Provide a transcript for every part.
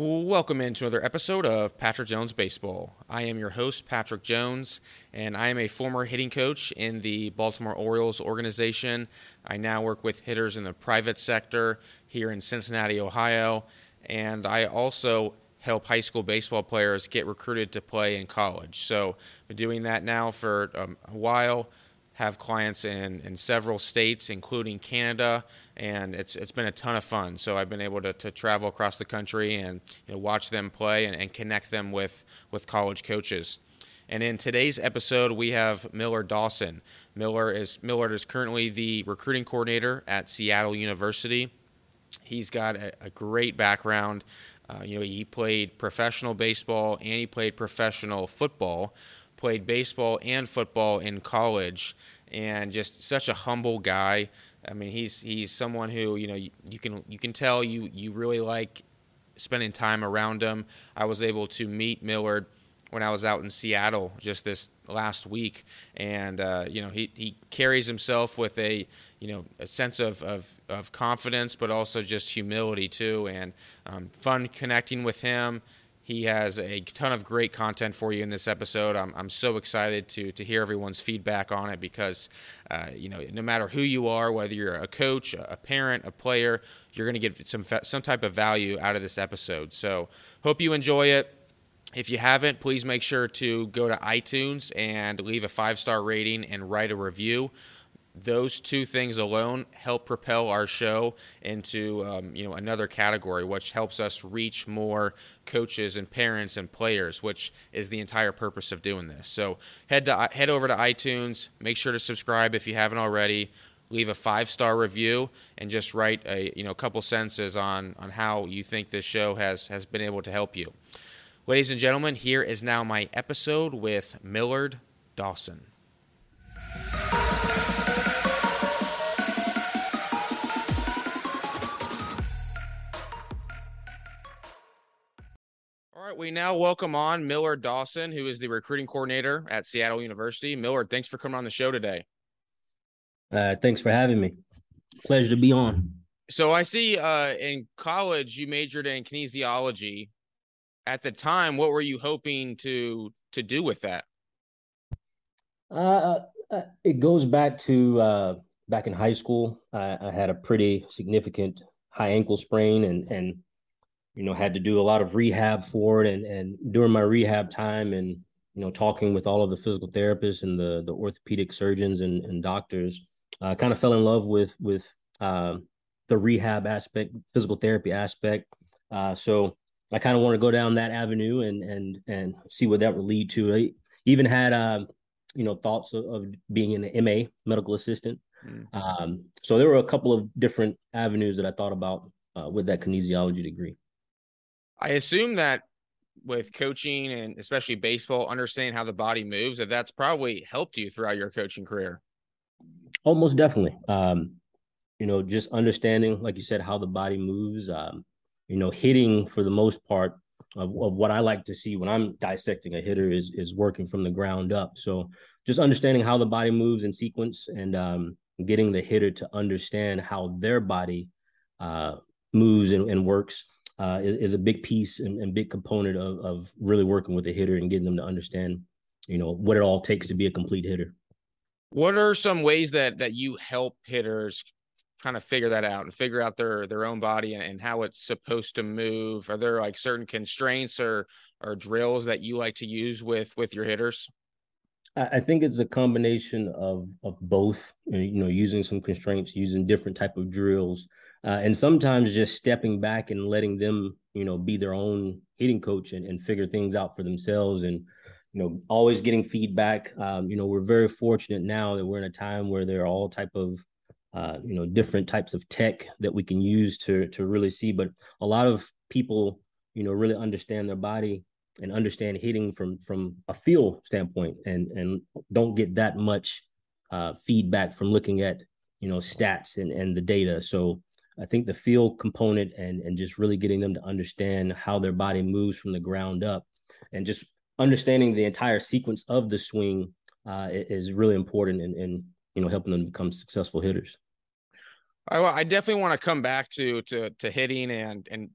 Welcome into another episode of Patrick Jones Baseball. I am your host, Patrick Jones, and I am a former hitting coach in the Baltimore Orioles organization. I now work with hitters in the private sector here in Cincinnati, Ohio, and I also help high school baseball players get recruited to play in college. So, I've been doing that now for um, a while have clients in, in several states, including Canada, and it's it's been a ton of fun. So I've been able to, to travel across the country and you know, watch them play and, and connect them with, with college coaches. And in today's episode, we have Miller Dawson. Miller is Millard is currently the recruiting coordinator at Seattle University. He's got a, a great background. Uh, you know, he played professional baseball and he played professional football played baseball and football in college, and just such a humble guy. I mean, he's he's someone who you know you, you can you can tell you you really like spending time around him. I was able to meet Millard when I was out in Seattle just this last week, and uh, you know he, he carries himself with a you know a sense of, of, of confidence, but also just humility too, and um, fun connecting with him. He has a ton of great content for you in this episode. I'm, I'm so excited to to hear everyone's feedback on it because, uh, you know, no matter who you are, whether you're a coach, a parent, a player, you're going to get some some type of value out of this episode. So, hope you enjoy it. If you haven't, please make sure to go to iTunes and leave a five star rating and write a review those two things alone help propel our show into um, you know another category, which helps us reach more coaches and parents and players, which is the entire purpose of doing this. So head to head over to iTunes, make sure to subscribe if you haven't already. Leave a five star review and just write a you know a couple sentences on on how you think this show has has been able to help you. Ladies and gentlemen, here is now my episode with Millard Dawson. We now welcome on Millard Dawson, who is the recruiting coordinator at Seattle University. Millard, thanks for coming on the show today. Uh, thanks for having me. Pleasure to be on. So I see uh, in college you majored in kinesiology. At the time, what were you hoping to to do with that? Uh, uh it goes back to uh, back in high school. I, I had a pretty significant high ankle sprain, and and you know, had to do a lot of rehab for it. And, and during my rehab time and, you know, talking with all of the physical therapists and the, the orthopedic surgeons and, and doctors, I uh, kind of fell in love with, with uh, the rehab aspect, physical therapy aspect. Uh, so I kind of want to go down that avenue and, and, and see what that would lead to. I even had, uh, you know, thoughts of, of being an MA medical assistant. Mm. Um, so there were a couple of different avenues that I thought about uh, with that kinesiology degree. I assume that with coaching and especially baseball, understanding how the body moves, that that's probably helped you throughout your coaching career. Almost definitely. Um, you know, just understanding, like you said, how the body moves. Um, you know, hitting for the most part of, of what I like to see when I'm dissecting a hitter is is working from the ground up. So just understanding how the body moves in sequence and um, getting the hitter to understand how their body uh, moves and, and works uh, is, is, a big piece and, and, big component of, of really working with a hitter and getting them to understand, you know, what it all takes to be a complete hitter. What are some ways that that you help hitters kind of figure that out and figure out their their own body and, and how it's supposed to move? Are there like certain constraints or or drills that you like to use with with your hitters? I think it's a combination of of both. You know, using some constraints, using different type of drills, uh, and sometimes just stepping back and letting them, you know, be their own hitting coach and, and figure things out for themselves and, you know, always getting feedback. Um, you know, we're very fortunate now that we're in a time where there are all type of, uh, you know, different types of tech that we can use to to really see. But a lot of people, you know, really understand their body and understand hitting from from a feel standpoint and and don't get that much uh, feedback from looking at you know stats and and the data. So I think the feel component and and just really getting them to understand how their body moves from the ground up, and just understanding the entire sequence of the swing uh, is really important in, in you know helping them become successful hitters. I, I definitely want to come back to to to hitting and and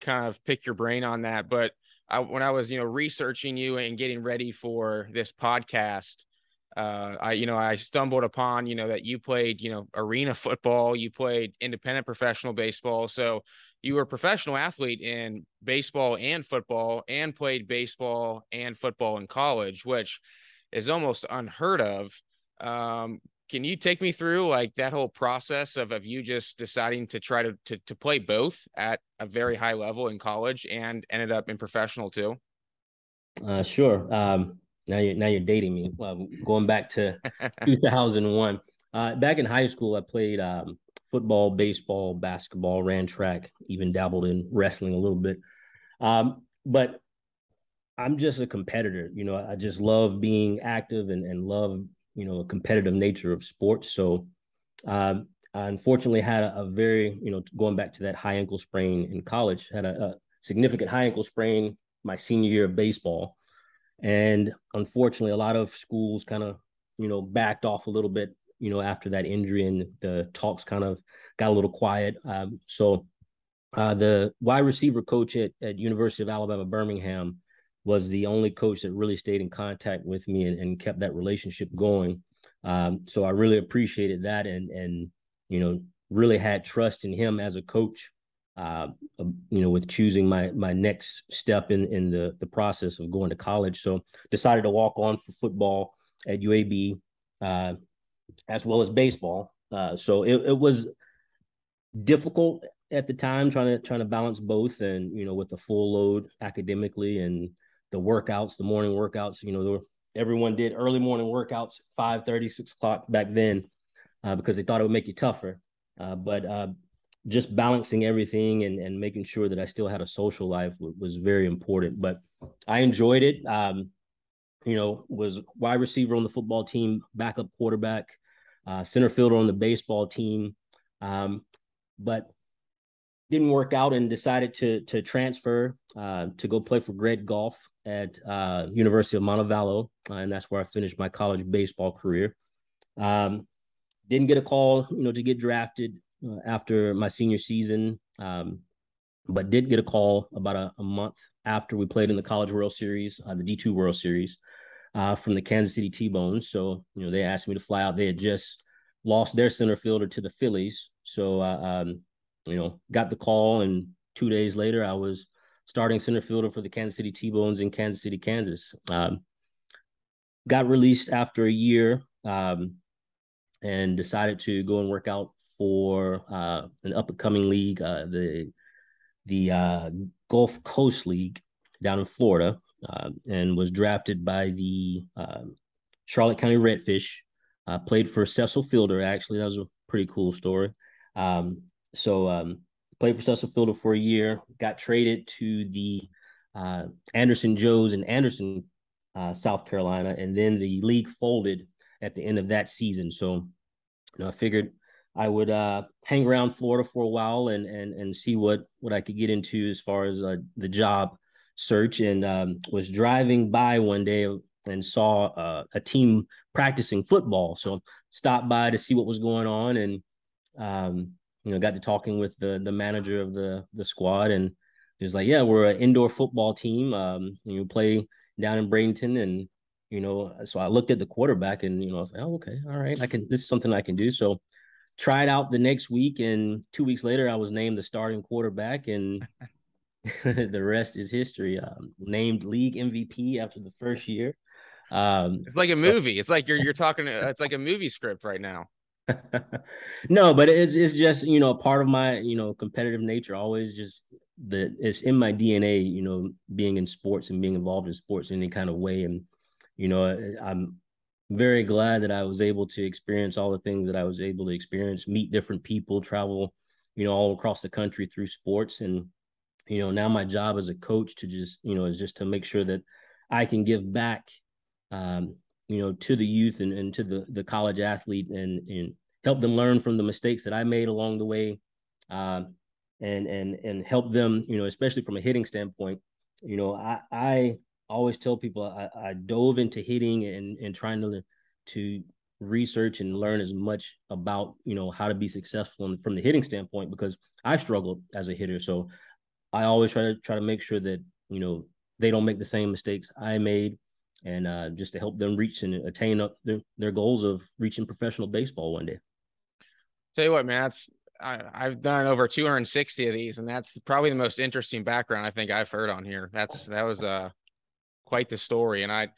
kind of pick your brain on that, but I, when I was, you know, researching you and getting ready for this podcast, uh, I, you know, I stumbled upon, you know, that you played, you know, arena football, you played independent professional baseball. So you were a professional athlete in baseball and football and played baseball and football in college, which is almost unheard of. Um, can you take me through like that whole process of, of you just deciding to try to, to, to play both at a very high level in college and ended up in professional too? Uh, sure. Um, now you're now you're dating me. going back to 2001. Uh, back in high school, I played um, football, baseball, basketball, ran track, even dabbled in wrestling a little bit. Um, but I'm just a competitor. You know, I just love being active and, and love, you know, a competitive nature of sports. So um, I unfortunately had a, a, very, you know, going back to that high ankle sprain in college, had a, a significant high ankle sprain my senior year of baseball. And unfortunately, a lot of schools kind of, you know, backed off a little bit, you know, after that injury and the talks kind of got a little quiet. Um, so uh, the wide receiver coach at, at University of Alabama, Birmingham, was the only coach that really stayed in contact with me and, and kept that relationship going. Um, so I really appreciated that and and you know really had trust in him as a coach uh, you know, with choosing my my next step in in the the process of going to college. So decided to walk on for football at UAB, uh, as well as baseball. Uh, so it, it was difficult at the time trying to trying to balance both, and you know, with the full load academically and the workouts, the morning workouts. You know, were, everyone did early morning workouts, 5 30, 6 o'clock back then, uh, because they thought it would make you tougher. Uh, but just balancing everything and, and making sure that I still had a social life was very important. But I enjoyed it. Um, you know, was wide receiver on the football team, backup quarterback, uh, center fielder on the baseball team, um, but didn't work out and decided to to transfer uh, to go play for Greg Goff at uh, University of Montevallo, uh, and that's where I finished my college baseball career. Um, didn't get a call, you know, to get drafted after my senior season, um, but did get a call about a, a, month after we played in the College World Series, uh, the D2 World Series, uh, from the Kansas City T-Bones. So, you know, they asked me to fly out. They had just lost their center fielder to the Phillies. So, uh, um, you know, got the call, and two days later, I was starting center fielder for the Kansas City T-Bones in Kansas City, Kansas. Um, got released after a year um, and decided to go and work out for uh, an up and coming league, uh, the the uh, Gulf Coast League down in Florida, uh, and was drafted by the um, Charlotte County Redfish. Uh, played for Cecil Fielder. Actually, that was a pretty cool story. Um, so um, played for Cecil Fielder for a year. Got traded to the uh, Anderson Joes in Anderson, South Carolina, and then the league folded at the end of that season. So you know, I figured I would uh, hang around Florida for a while and and and see what what I could get into as far as uh, the job search. And um, was driving by one day and saw uh, a team practicing football. So stopped by to see what was going on, and um, you know got to talking with the the manager of the the squad, and he was like, "Yeah, we're an indoor football team. Um, you play down in Bradenton, and you know." So I looked at the quarterback, and you know, I was like, "Oh, okay, all right, I can. This is something I can do." So tried out the next week, and two weeks later, I was named the starting quarterback, and the rest is history. Um, named league MVP after the first year. Um, it's like a so, movie. It's like you're you're talking. It's like a movie script right now. no, but it's it's just you know part of my you know competitive nature. Always just the it's in my DNA. You know, being in sports and being involved in sports in any kind of way, and you know I'm very glad that I was able to experience all the things that I was able to experience, meet different people, travel, you know, all across the country through sports. And, you know, now my job as a coach to just, you know, is just to make sure that I can give back, um, you know, to the youth and, and to the, the college athlete and, and help them learn from the mistakes that I made along the way. Uh, and, and, and help them, you know, especially from a hitting standpoint, you know, I, I always tell people I, I dove into hitting and, and trying to to research and learn as much about you know how to be successful from the hitting standpoint because I struggled as a hitter. So I always try to try to make sure that you know they don't make the same mistakes I made, and uh, just to help them reach and attain up their, their goals of reaching professional baseball one day. Tell you what, man, that's I, have done over 260 of these, and that's probably the most interesting background I think I've heard on here. That's that was uh quite the story, and I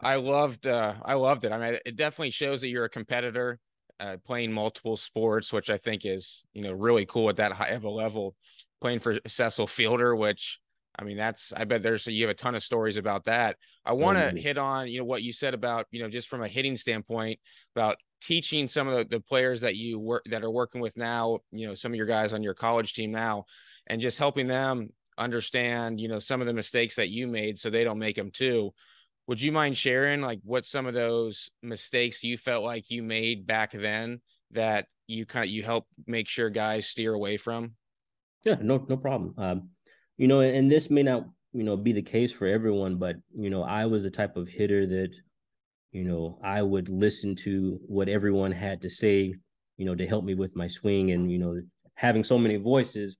I loved uh I loved it. I mean, it definitely shows that you're a competitor, uh, playing multiple sports, which I think is you know really cool at that high of a level. Playing for Cecil Fielder, which I mean, that's I bet there's you have a ton of stories about that. I want to mm-hmm. hit on you know what you said about you know just from a hitting standpoint about teaching some of the, the players that you work that are working with now, you know, some of your guys on your college team now, and just helping them understand you know some of the mistakes that you made so they don't make them too. Would you mind sharing like what some of those mistakes you felt like you made back then that you kind of you help make sure guys steer away from? Yeah, no, no problem. Um, you know, and this may not, you know, be the case for everyone, but you know, I was the type of hitter that, you know, I would listen to what everyone had to say, you know, to help me with my swing, and you know, having so many voices,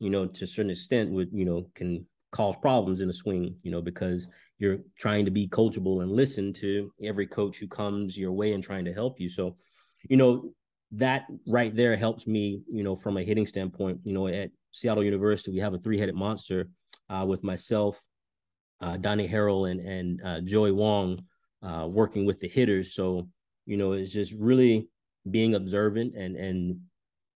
you know, to a certain extent would, you know, can cause problems in a swing, you know, because you're trying to be coachable and listen to every coach who comes your way and trying to help you. So, you know, that right there helps me, you know, from a hitting standpoint. You know, at Seattle University, we have a three-headed monster uh, with myself, uh, Donnie Harrell, and and uh, Joey Wong uh, working with the hitters. So you know, it's just really being observant and and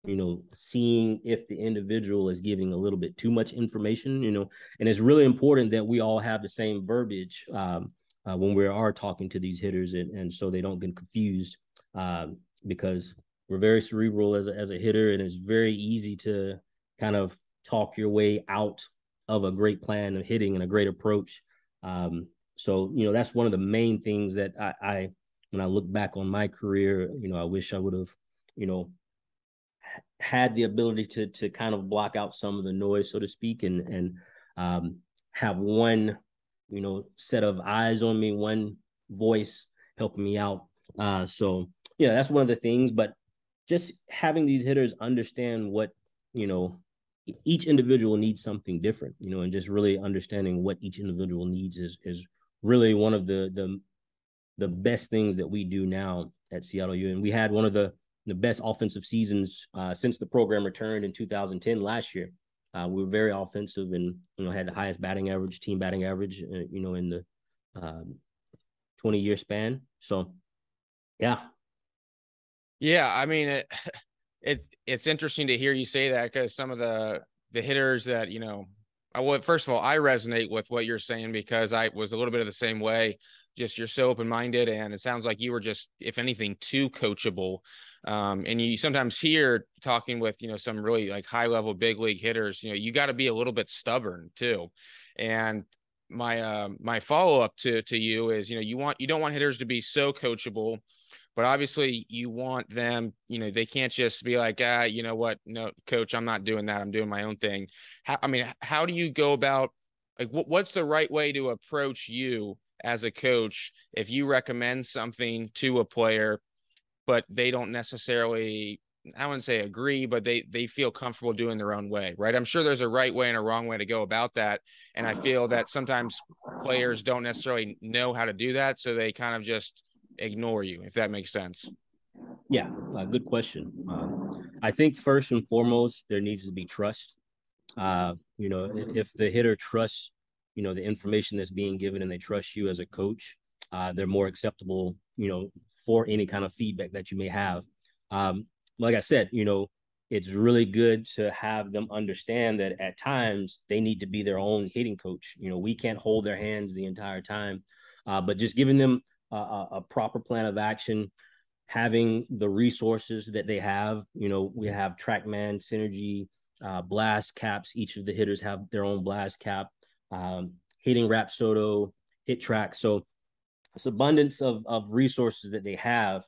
you know seeing if the individual is giving a little bit too much information. You know, and it's really important that we all have the same verbiage um, uh, when we are talking to these hitters, and and so they don't get confused um, because we're very cerebral as a, as a hitter, and it's very easy to kind of talk your way out of a great plan of hitting and a great approach. Um, so you know that's one of the main things that I, I when I look back on my career, you know, I wish I would have, you know, had the ability to to kind of block out some of the noise, so to speak, and and um, have one, you know, set of eyes on me, one voice helping me out. Uh, so yeah, that's one of the things. But just having these hitters understand what you know each individual needs something different you know and just really understanding what each individual needs is is really one of the the the best things that we do now at Seattle U and we had one of the the best offensive seasons uh, since the program returned in 2010 last year uh, we were very offensive and you know had the highest batting average team batting average uh, you know in the um, 20 year span so yeah yeah i mean it it's it's interesting to hear you say that because some of the the hitters that you know I well, first of all, I resonate with what you're saying because I was a little bit of the same way. Just you're so open minded, and it sounds like you were just, if anything, too coachable. Um, and you sometimes hear talking with you know some really like high level big league hitters. You know, you got to be a little bit stubborn too. And my uh, my follow up to to you is you know you want you don't want hitters to be so coachable but obviously you want them you know they can't just be like ah you know what no coach i'm not doing that i'm doing my own thing how, i mean how do you go about like what, what's the right way to approach you as a coach if you recommend something to a player but they don't necessarily I wouldn't say agree, but they they feel comfortable doing their own way, right? I'm sure there's a right way and a wrong way to go about that, and I feel that sometimes players don't necessarily know how to do that, so they kind of just ignore you, if that makes sense. Yeah, uh, good question. Uh, I think first and foremost, there needs to be trust. Uh, you know, if the hitter trusts, you know, the information that's being given and they trust you as a coach, uh, they're more acceptable, you know, for any kind of feedback that you may have. Um, like I said, you know, it's really good to have them understand that at times they need to be their own hitting coach. You know, we can't hold their hands the entire time, uh, but just giving them a, a proper plan of action, having the resources that they have. You know, we have TrackMan, Synergy, uh, blast caps. Each of the hitters have their own blast cap. Um, hitting Rapsodo, track. So it's abundance of of resources that they have,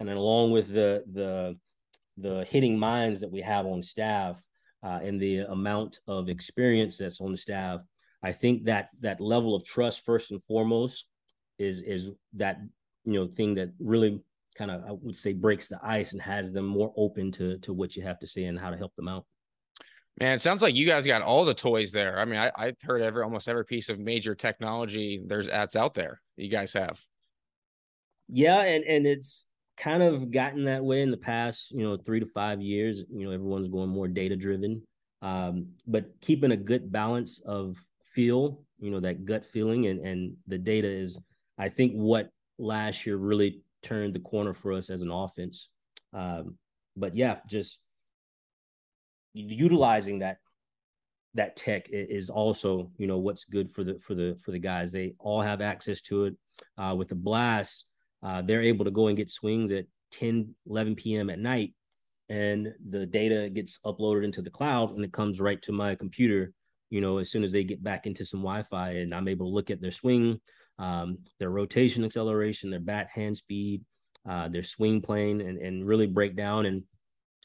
and then along with the the the hitting minds that we have on staff uh, and the amount of experience that's on the staff, I think that that level of trust first and foremost is is that you know thing that really kind of I would say breaks the ice and has them more open to to what you have to say and how to help them out. Man, it sounds like you guys got all the toys there. I mean, I, I heard every almost every piece of major technology there's that's out there. You guys have. Yeah, and and it's kind of gotten that way in the past, you know, three to five years. You know, everyone's going more data driven, um, but keeping a good balance of feel, you know, that gut feeling and and the data is, I think, what last year really turned the corner for us as an offense. Um, but yeah, just utilizing that that tech is also you know what's good for the for the for the guys. They all have access to it uh, with the blast uh, they're able to go and get swings at 10 11 p.m at night and the data gets uploaded into the cloud and it comes right to my computer you know as soon as they get back into some wi-fi and i'm able to look at their swing um, their rotation acceleration their bat hand speed uh, their swing plane and, and really break down. And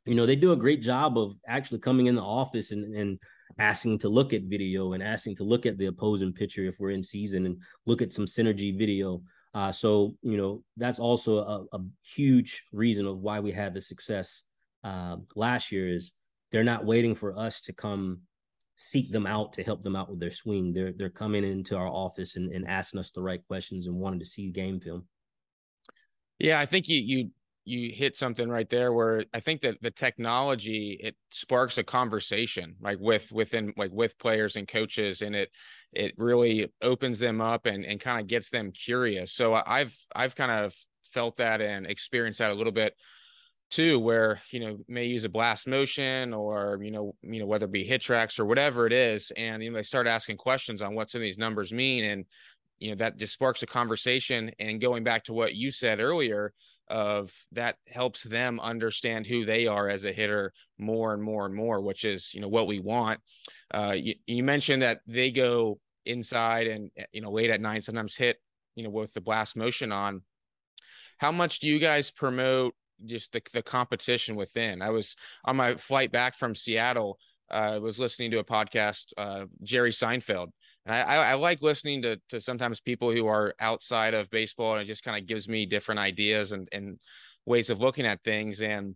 you know, they do a great job of actually coming in the office and, and asking to look at video and asking to look at the opposing pitcher if we're in season and look at some synergy video. Uh, so, you know, that's also a, a, huge reason of why we had the success uh, last year is they're not waiting for us to come seek them out to help them out with their swing. They're they're coming into our office and, and asking us the right questions and wanting to see game film. Yeah, I think you you you hit something right there where I think that the technology it sparks a conversation like with within like with players and coaches and it it really opens them up and and kind of gets them curious. So I've I've kind of felt that and experienced that a little bit too where you know may use a blast motion or you know you know whether it be HitTrax or whatever it is and you know they start asking questions on what some of these numbers mean and you know that just sparks a conversation and going back to what you said earlier of that helps them understand who they are as a hitter more and more and more, which is you know what we want. Uh, you, you mentioned that they go inside and you know late at night sometimes hit you know with the blast motion on. How much do you guys promote just the, the competition within? I was on my flight back from Seattle. Uh, I was listening to a podcast, uh, Jerry Seinfeld, and I, I, like listening to to sometimes people who are outside of baseball, and it just kind of gives me different ideas and and ways of looking at things. And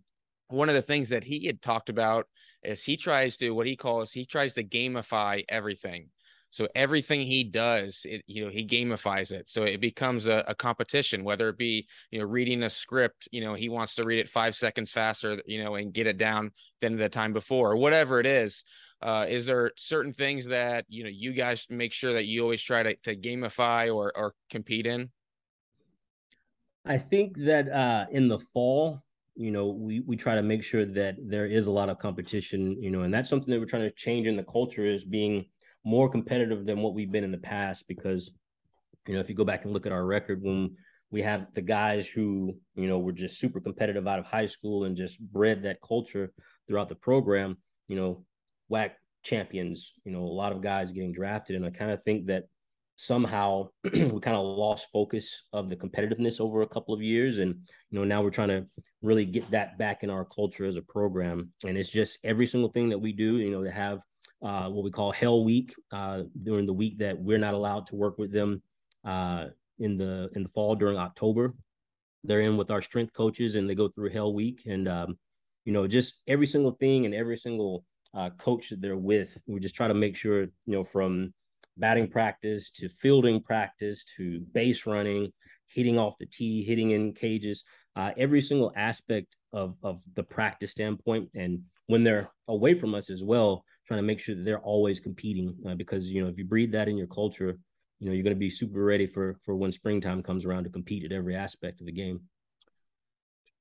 one of the things that he had talked about is he tries to what he calls he tries to gamify everything. So everything he does, it, you know, he gamifies it. So it becomes a, a, competition, whether it be, you know, reading a script, you know, he wants to read it five seconds faster, you know, and get it down than the time before, or whatever it is. Uh, is there certain things that you know you guys make sure that you always try to, to gamify or or compete in? I think that uh, in the fall, you know, we we try to make sure that there is a lot of competition, you know, and that's something that we're trying to change in the culture is being more competitive than what we've been in the past. Because, you know, if you go back and look at our record when we have the guys who, you know, were just super competitive out of high school and just bred that culture throughout the program, you know, WAC champions, you know, a lot of guys getting drafted. And I kind of think that somehow we kind of lost focus of the competitiveness over a couple of years. And, you know, now we're trying to really get that back in our culture as a program. And it's just every single thing that we do, you know, to have uh, what we call Hell Week uh, during the week that we're not allowed to work with them uh, in the in the fall during October. They're in with our strength coaches and they go through Hell Week and um, you know just every single thing and every single uh, coach that they're with. We just try to make sure, you know, from batting practice to fielding practice to base running, hitting off the tee, hitting in cages, uh, every single aspect of of the practice standpoint. And when they're away from us as well, trying to make sure that they're always competing uh, because you know if you breed that in your culture, you know you're going to be super ready for for when springtime comes around to compete at every aspect of the game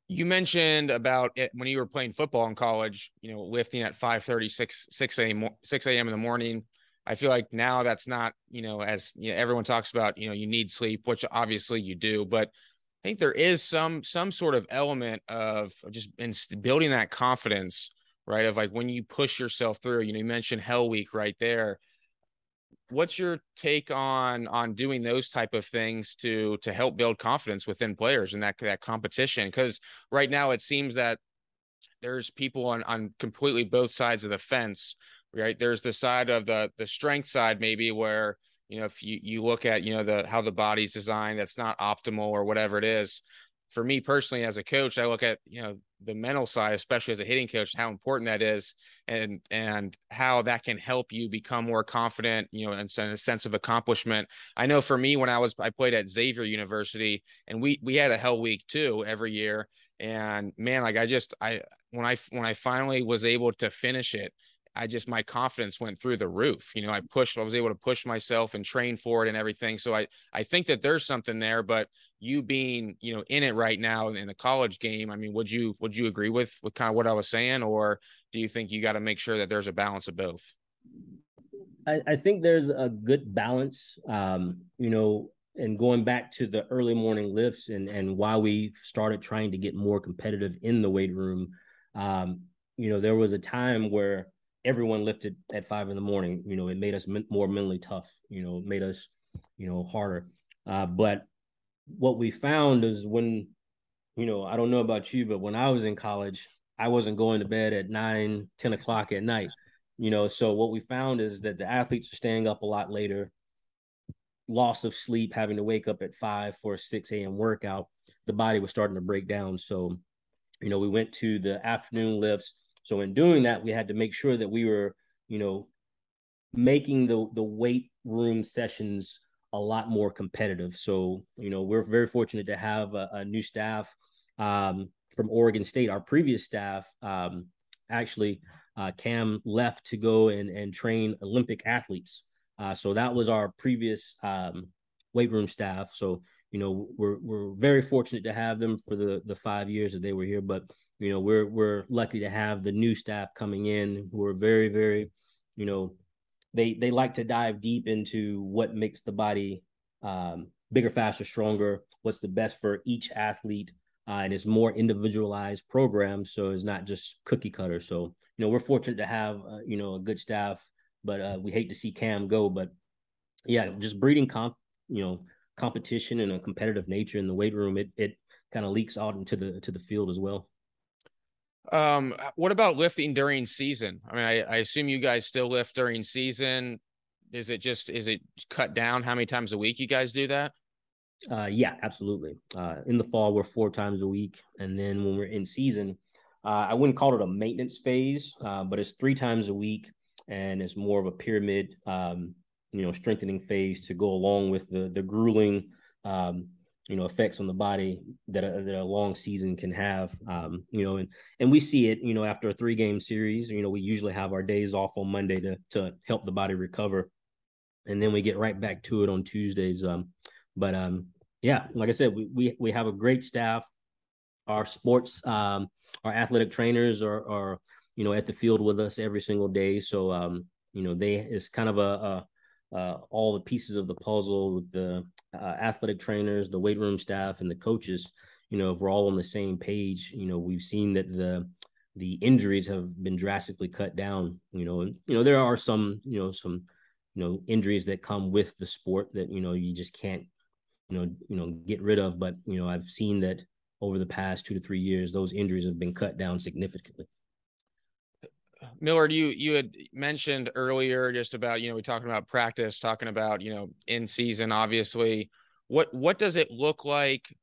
you mentioned about it when you were playing football in college, you know, lifting at 5 30, 6, 6 a.m. 6 a.m. in the morning. I feel like now that's not, you know, as you know, everyone talks about, you know, you need sleep, which obviously you do, but I think there is some some sort of element of just in building that confidence, right? Of like when you push yourself through, you know, you mentioned Hell Week right there what's your take on on doing those type of things to to help build confidence within players in that that competition? Because right now it seems that there's people on on completely both sides of the fence right? There's the side of the the strength side maybe where you know if you you look at you know the how the body's designed that's not optimal or whatever it is for me personally as a coach, I look at you know the mental side, especially as a hitting coach, how important that is, and and how that can help you become more confident, you know, and a sense of accomplishment. I know for me, when I was I played at Xavier University, and we we had a hell week too every year, and man, like I just I when I when I finally was able to finish it, I just my confidence went through the roof. You know, I pushed, I was able to push myself and train for it and everything. So I I think that there's something there. But you being you know in it right now in the college game, I mean, would you would you agree with with kind of what I was saying, or do you think you got to make sure that there's a balance of both? I, I think there's a good balance. Um, you know, and going back to the early morning lifts and and why we started trying to get more competitive in the weight room. Um, you know, there was a time where everyone lifted at five in the morning. You know, it made us more mentally tough. You know, made us, you know, harder. Uh, but what we found is when, you know, I don't know about you, but when I was in college, I wasn't going to bed at nine, 10 o'clock at night. You know, so what we found is that the athletes are staying up a lot later, loss of sleep, having to wake up at five for a 6 a.m. workout. The body was starting to break down. So, you know, we went to the afternoon lifts so in doing that, we had to make sure that we were, you know, making the the weight room sessions a lot more competitive. So you know, we're very fortunate to have a, a new staff um, from Oregon State. Our previous staff um, actually. Uh, Cam left to go and, and train Olympic athletes. Uh, so that was our previous um, weight room staff. So you know we're we're very fortunate to have them for the the five years that they were here. But you know we're we're lucky to have the new staff coming in who are very very you know they they like to dive deep into what makes the body um, bigger faster stronger what's the best for each athlete uh, and it's more individualized program so it's not just cookie cutter. So you know we're fortunate to have uh, you know a good staff but uh, we hate to see cam go but yeah just breeding comp you know competition and a competitive nature in the weight room it it kind of leaks out into the to the field as well um, what about lifting during season? I mean, I, I assume you guys still lift during season. Is it just is it cut down? How many times a week you guys do that? Uh, yeah, absolutely. Uh, in the fall, we're four times a week, and then when we're in season, uh, I wouldn't call it a maintenance phase, uh, but it's three times a week, and it's more of a pyramid, um, you know, strengthening phase to go along with the the grueling um, you know effects on the body that a, that a long season can have um, you know and and we see it you know after a three game series you know we usually have our days off on monday to to help the body recover. And then we get right back to it on tuesdays um, but um yeah like i said we we, we have a great staff. Our sports um our athletic trainers are are you know at the field with us every single day. So um you know they it's kind of a, a uh, all the pieces of the puzzle with the uh, athletic trainers, the weight room staff, and the coaches. You know, if we're all on the same page, you know, we've seen that the the injuries have been drastically cut down. You know, and you know there are some, you know, some, you know, injuries that come with the sport that you know you just can't, you know, you know, get rid of. But you know, I've seen that over the past two to three years, those injuries have been cut down significantly. Millard, you you had mentioned earlier just about you know we talking about practice, talking about you know in season. Obviously, what what does it look like?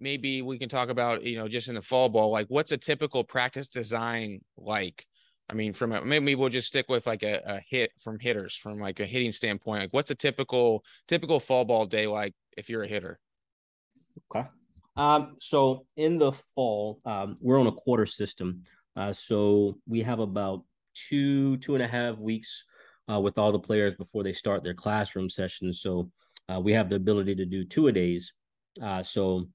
Maybe we can talk about you know just in the fall ball. Like, what's a typical practice design like? I mean, from a, maybe we'll just stick with like a, a hit from hitters from like a hitting standpoint. Like, what's a typical typical fall ball day like if you're a hitter? Okay. Um, so in the fall, um, we're on a quarter system. Uh, so we have about two two and a half weeks uh, with all the players before they start their classroom sessions. So uh, we have the ability to do two a days. Uh, so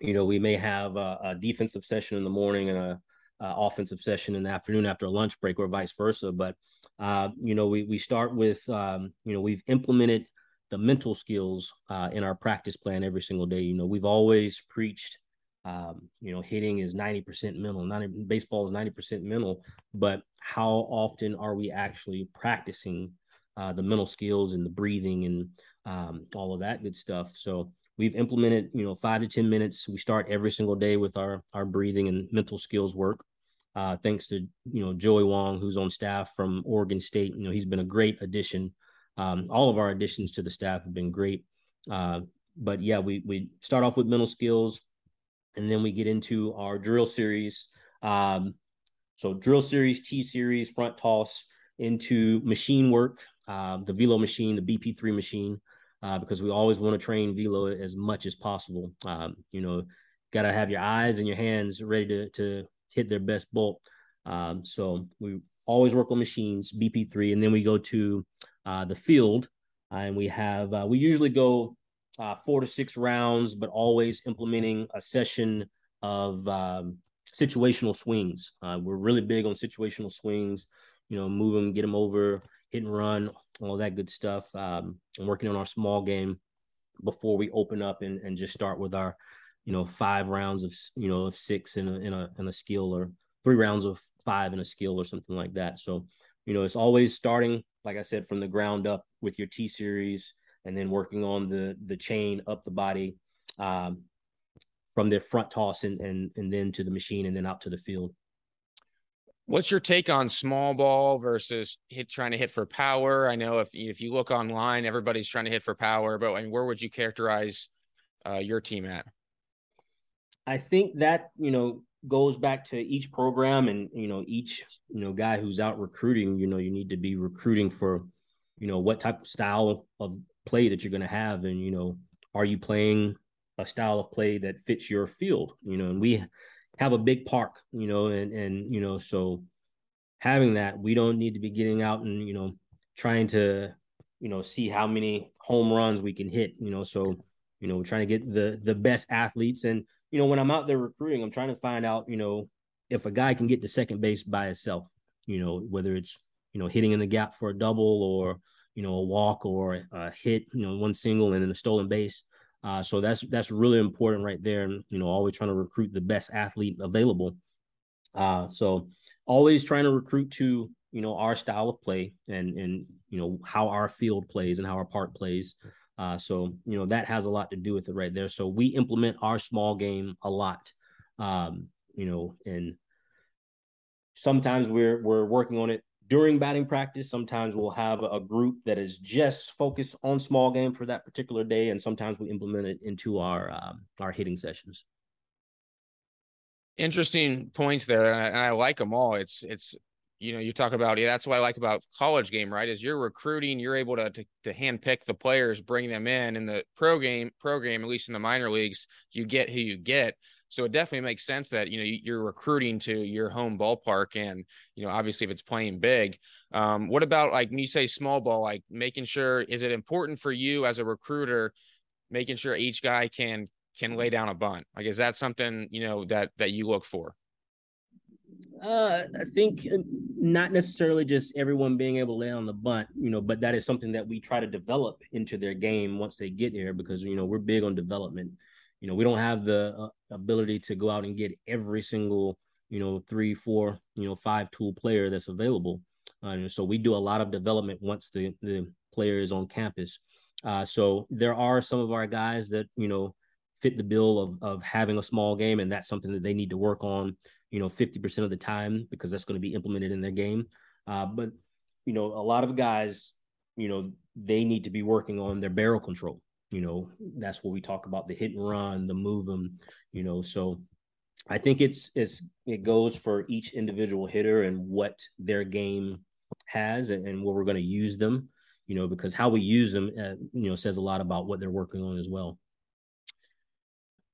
you know we may have a, a, defensive session in the morning and a, a, offensive session in the afternoon after a lunch break, or vice versa. But uh, you know we we start with um, you know we've implemented the mental skills uh, in our practice plan every single day. You know we've always preached um, you know, hitting is 90% mental, 90, baseball is 90% mental, but how often are we actually practicing uh, the mental skills and the breathing and um, all of that good stuff? So we've implemented, you know, five to 10 minutes. We start every single day with our, our breathing and mental skills work. Uh, thanks to, you know, Joey Wong, who's on staff from Oregon State. You know, he's been a great addition. Um, all of our additions to the staff have been great. Uh, but yeah, we, we start off with mental skills and then we get into our drill series. Um, so drill series, T series, front toss into machine work, um, the velo machine, the BP3 machine, uh, because we always want to train velo as much as possible. Um, you know, got to have your eyes and your hands ready to to hit their best bolt. Um, so we always work on machines, BP3, and then we go to uh, the field, uh, and we have uh, we usually go uh, four to six rounds, but always implementing a session of um, situational swings. Uh, we're really big on situational swings. You know, move them, get them over, hit and run, all that good stuff. Um, and working on our small game before we open up and, and just start with our, you know, five rounds of you know of six in a in a in a skill or three rounds of five in a skill or something like that. So, you know, it's always starting, like I said, from the ground up with your T series and then working on the the chain up the body um, from their front toss and, and and then to the machine and then out to the field. What's your take on small ball versus hit trying to hit for power? I know if if you look online, everybody's trying to hit for power, but I mean, where would you characterize uh, your team at? I think that you know goes back to each program and you know each you know guy who's out recruiting. You know, you need to be recruiting for you know what type of style of play that you're going to have and you know are you playing a style of play that fits your field you know and we have a big park you know and and you know so having that we don't need to be getting out and you know trying to you know see how many home runs we can hit you know so you know we're trying to get the the best athletes and you know when i'm out there recruiting i'm trying to find out you know if a guy can get to second base by himself you know whether it's you know hitting in the gap for a double or you know, a walk or a hit, you know, one single and then a stolen base. Uh, so that's that's really important right there. And you know, always trying to recruit the best athlete available. Uh, so always trying to recruit to you know our style of play and and you know how our field plays and how our park plays. Uh, so you know that has a lot to do with it right there. So we implement our small game a lot. Um, you know, and sometimes we're we're working on it during batting practice. Sometimes we'll have a group that is just focused on small game for that particular day, and sometimes we implement it into our um, our hitting sessions. Interesting points there, and I, like them all. It's it's you know you talk about yeah that's what I like about college game right is you're recruiting you're able to to, to hand pick the players bring them in in the pro game program at least in the minor leagues you get who you get so it definitely makes sense that you know you're recruiting to your home ballpark, and you know obviously if it's playing big. Um, what about like when you say small ball, like making sure is it important for you as a recruiter, making sure each guy can can lay down a bunt? Like is that something you know that that you look for? Uh, I think uh, not necessarily just everyone being able to lay on the bunt, you know, but that is something that we try to develop into their game once they get here because you know we're big on development you know we don't have the uh, ability to go out and get every single you know three four you know five tool player that's available. Uh, so we do a lot of development once the the player is on campus. Uh, so there are some of our guys that you know fit the bill of of having a small game and that's something that they need to work on you know 50% of the time because that's going to be implemented in their game. Uh, but you know a lot of guys you know they need to be working on their barrel control you know that's what we talk about the hit and run the move them you know so i think it's it's it goes for each individual hitter and what their game has and, and where we're going to use them you know because how we use them uh, you know says a lot about what they're working on as well.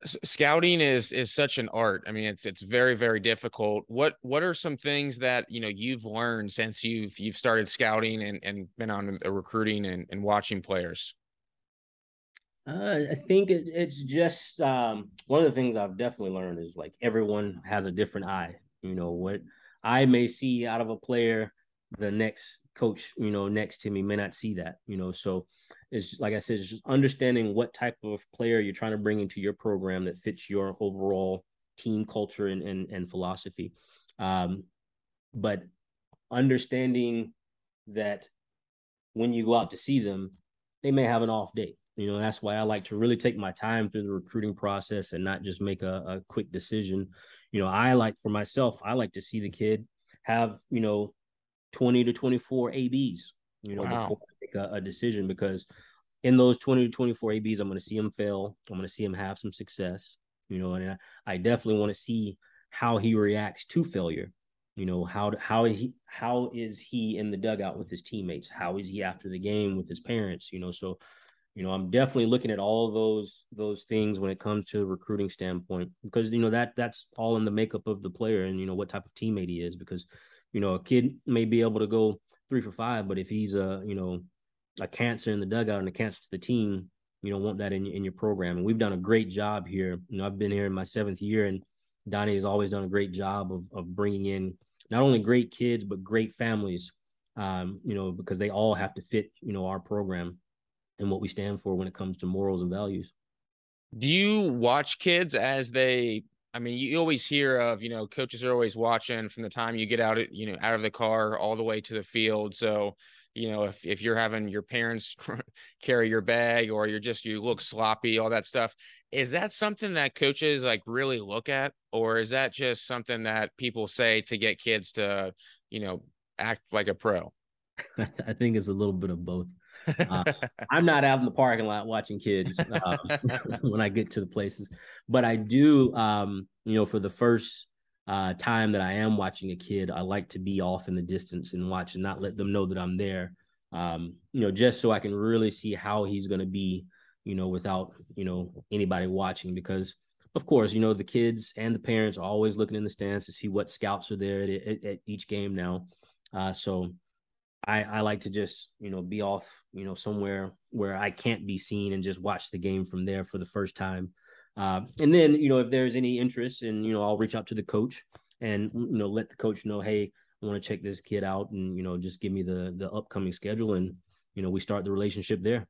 Scouting is is such an art. I mean it's it's very very difficult. What what are some things that you know you've learned since you've you've started scouting and and been on recruiting and, and watching players uh, I think it, it's just um, one of the things I've definitely learned is like everyone has a different eye. You know what I may see out of a player, the next coach, you know, next to me may not see that. You know, so it's like I said, it's just understanding what type of player you're trying to bring into your program that fits your overall team culture and and, and philosophy. Um, but understanding that when you go out to see them, they may have an off day you know, that's why I like to really take my time through the recruiting process and not just make a, a quick decision. You know, I like for myself, I like to see the kid have, you know, 20 to 24 ABs, you know, wow. before I make a, a decision because in those 20 to 24 ABs, I'm going to see him fail. I'm going to see him have some success. you know, and I, I definitely want to see how he reacts to failure. You know, how how he how is he in the dugout with his teammates? How is he after the game with his parents? You know, so you know, I'm definitely looking at all those those things when it comes to recruiting standpoint because you know that that's all in the makeup of the player and you know what type of teammate he is because you know a kid may be able to go three for five, but if he's a you know a cancer in the dugout and a cancer to the team, you don't want that in in your program. And we've done a great job here. You know, I've been here in my seventh year, and Donnie has always done a great job of of bringing in not only great kids but great families. Um, you know, because they all have to fit you know our program and what we stand for when it comes to morals and values. Do you watch kids as they I mean, you always hear of, you know, coaches are always watching from the time you get out, you know, out of the car all the way to the field. So, you know, if if you're having your parents carry your bag or you're just you look sloppy, all that stuff, is that something that coaches like really look at, or is that just something that people say to get kids to, you know, act like a pro? I think it's a little bit of both. Uh, I'm not out in the parking lot watching kids uh, when I get to the places, but I do. Um, you know, for the first uh, time that I am watching a kid, I like to be off in the distance and watch and not let them know that I'm there. Um, you know, just so I can really see how he's going to be. You know, without you know anybody watching, because of course, you know the kids and the parents are always looking in the stands to see what scouts are there at, at, at each game now. Uh, so I, I like to just you know be off you know somewhere where I can't be seen and just watch the game from there for the first time. Uh, and then you know if there's any interest, and you know I'll reach out to the coach and you know let the coach know, hey, I want to check this kid out, and you know just give me the the upcoming schedule, and you know we start the relationship there.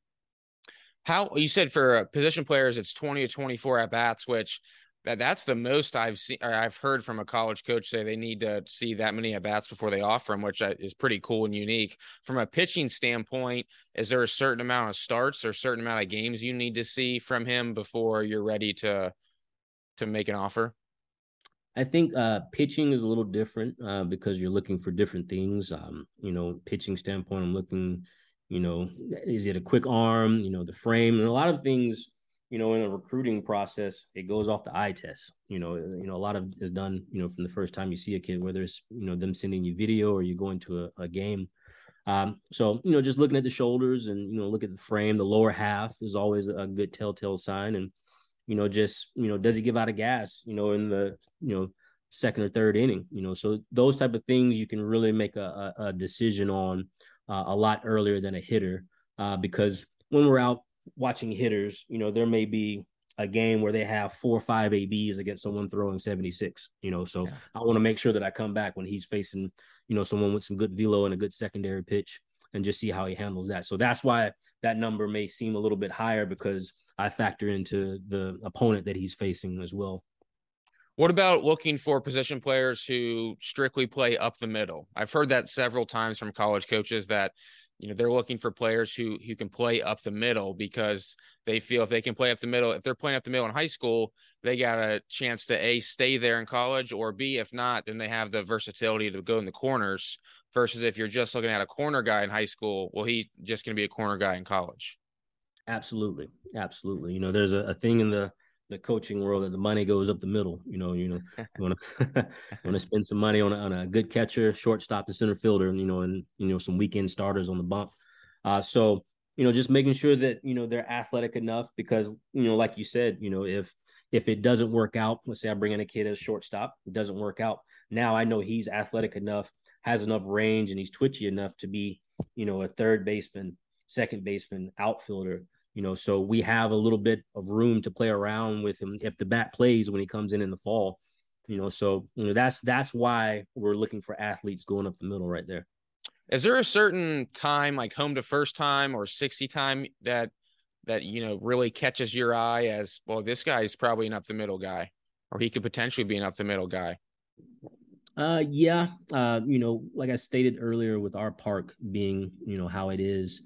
How you said for position players, it's twenty to twenty four at bats, which that's the most I've seen or I've heard from a college coach say they need to see that many at bats before they offer them, which is pretty cool and unique. From a pitching standpoint, is there a certain amount of starts or a certain amount of games you need to see from him before you're ready to to make an offer? I think uh, pitching is a little different uh, because you're looking for different things. Um, you know, pitching standpoint, I'm looking. You know, is it a quick arm? You know, the frame and a lot of things you know, in a recruiting process, it goes off the eye test. You know, you know, a lot of is done, you know, from the first time you see a kid, whether it's you know them sending you video or you go into a, a game. Um, so you know, just looking at the shoulders and you know, look at the frame, the lower half is always a good telltale sign. And you know, just you know, does he give out a gas? You know, in the you know second or third inning. You know, so those type of things you can really make a, a, a decision on uh, a lot earlier than a hitter uh, because when we're out watching hitters, you know, there may be a game where they have four or five ABs against someone throwing 76, you know. So yeah. I want to make sure that I come back when he's facing, you know, someone with some good velo and a good secondary pitch and just see how he handles that. So that's why that number may seem a little bit higher because I factor into the opponent that he's facing as well. What about looking for position players who strictly play up the middle? I've heard that several times from college coaches that you know they're looking for players who who can play up the middle because they feel if they can play up the middle if they're playing up the middle in high school they got a chance to a stay there in college or b if not then they have the versatility to go in the corners versus if you're just looking at a corner guy in high school well he's just going to be a corner guy in college. Absolutely. Absolutely. You know there's a, a thing in the the coaching world that the money goes up the middle. You know, you know, you want to want to spend some money on a, on a good catcher, shortstop, and center fielder, and you know, and you know, some weekend starters on the bump. Uh, so you know, just making sure that you know they're athletic enough because you know, like you said, you know, if if it doesn't work out, let's say I bring in a kid as shortstop, it doesn't work out. Now I know he's athletic enough, has enough range, and he's twitchy enough to be, you know, a third baseman, second baseman, outfielder you know, so we have a little bit of room to play around with him if the bat plays when he comes in in the fall. You know, so you know that's that's why we're looking for athletes going up the middle right there. Is there a certain time, like home to first time or sixty time, that that you know really catches your eye as well? This guy is probably an up the middle guy, or he could potentially be an up the middle guy. Uh, yeah. Uh, you know, like I stated earlier, with our park being, you know, how it is,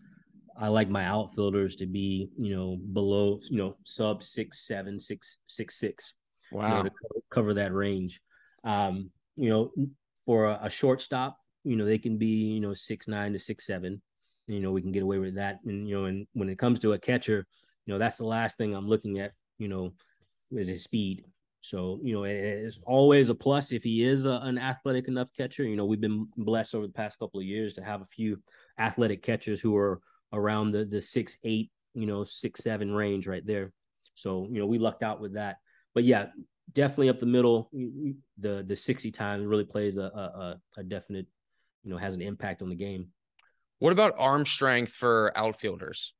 I like my outfielders to be, you know, below, you know, sub six, seven, six, six, six. Wow. You know, to cover that range. Um, you know, for a, a, shortstop, you know, they can be, you know, six, nine to six, seven. You know, we can get away with that. And, you know, and when it comes to a catcher, you know, that's the last thing I'm looking at, you know, is his speed. So, you know, it's always a plus if he is a, an athletic enough catcher. You know, we've been blessed over the past couple of years to have a few athletic catchers who are around the the six eight, you know, six seven range right there. So, you know, we lucked out with that. But yeah, definitely up the middle. The the sixty times really plays a a, a definite, you know, has an impact on the game. What about arm strength for outfielders?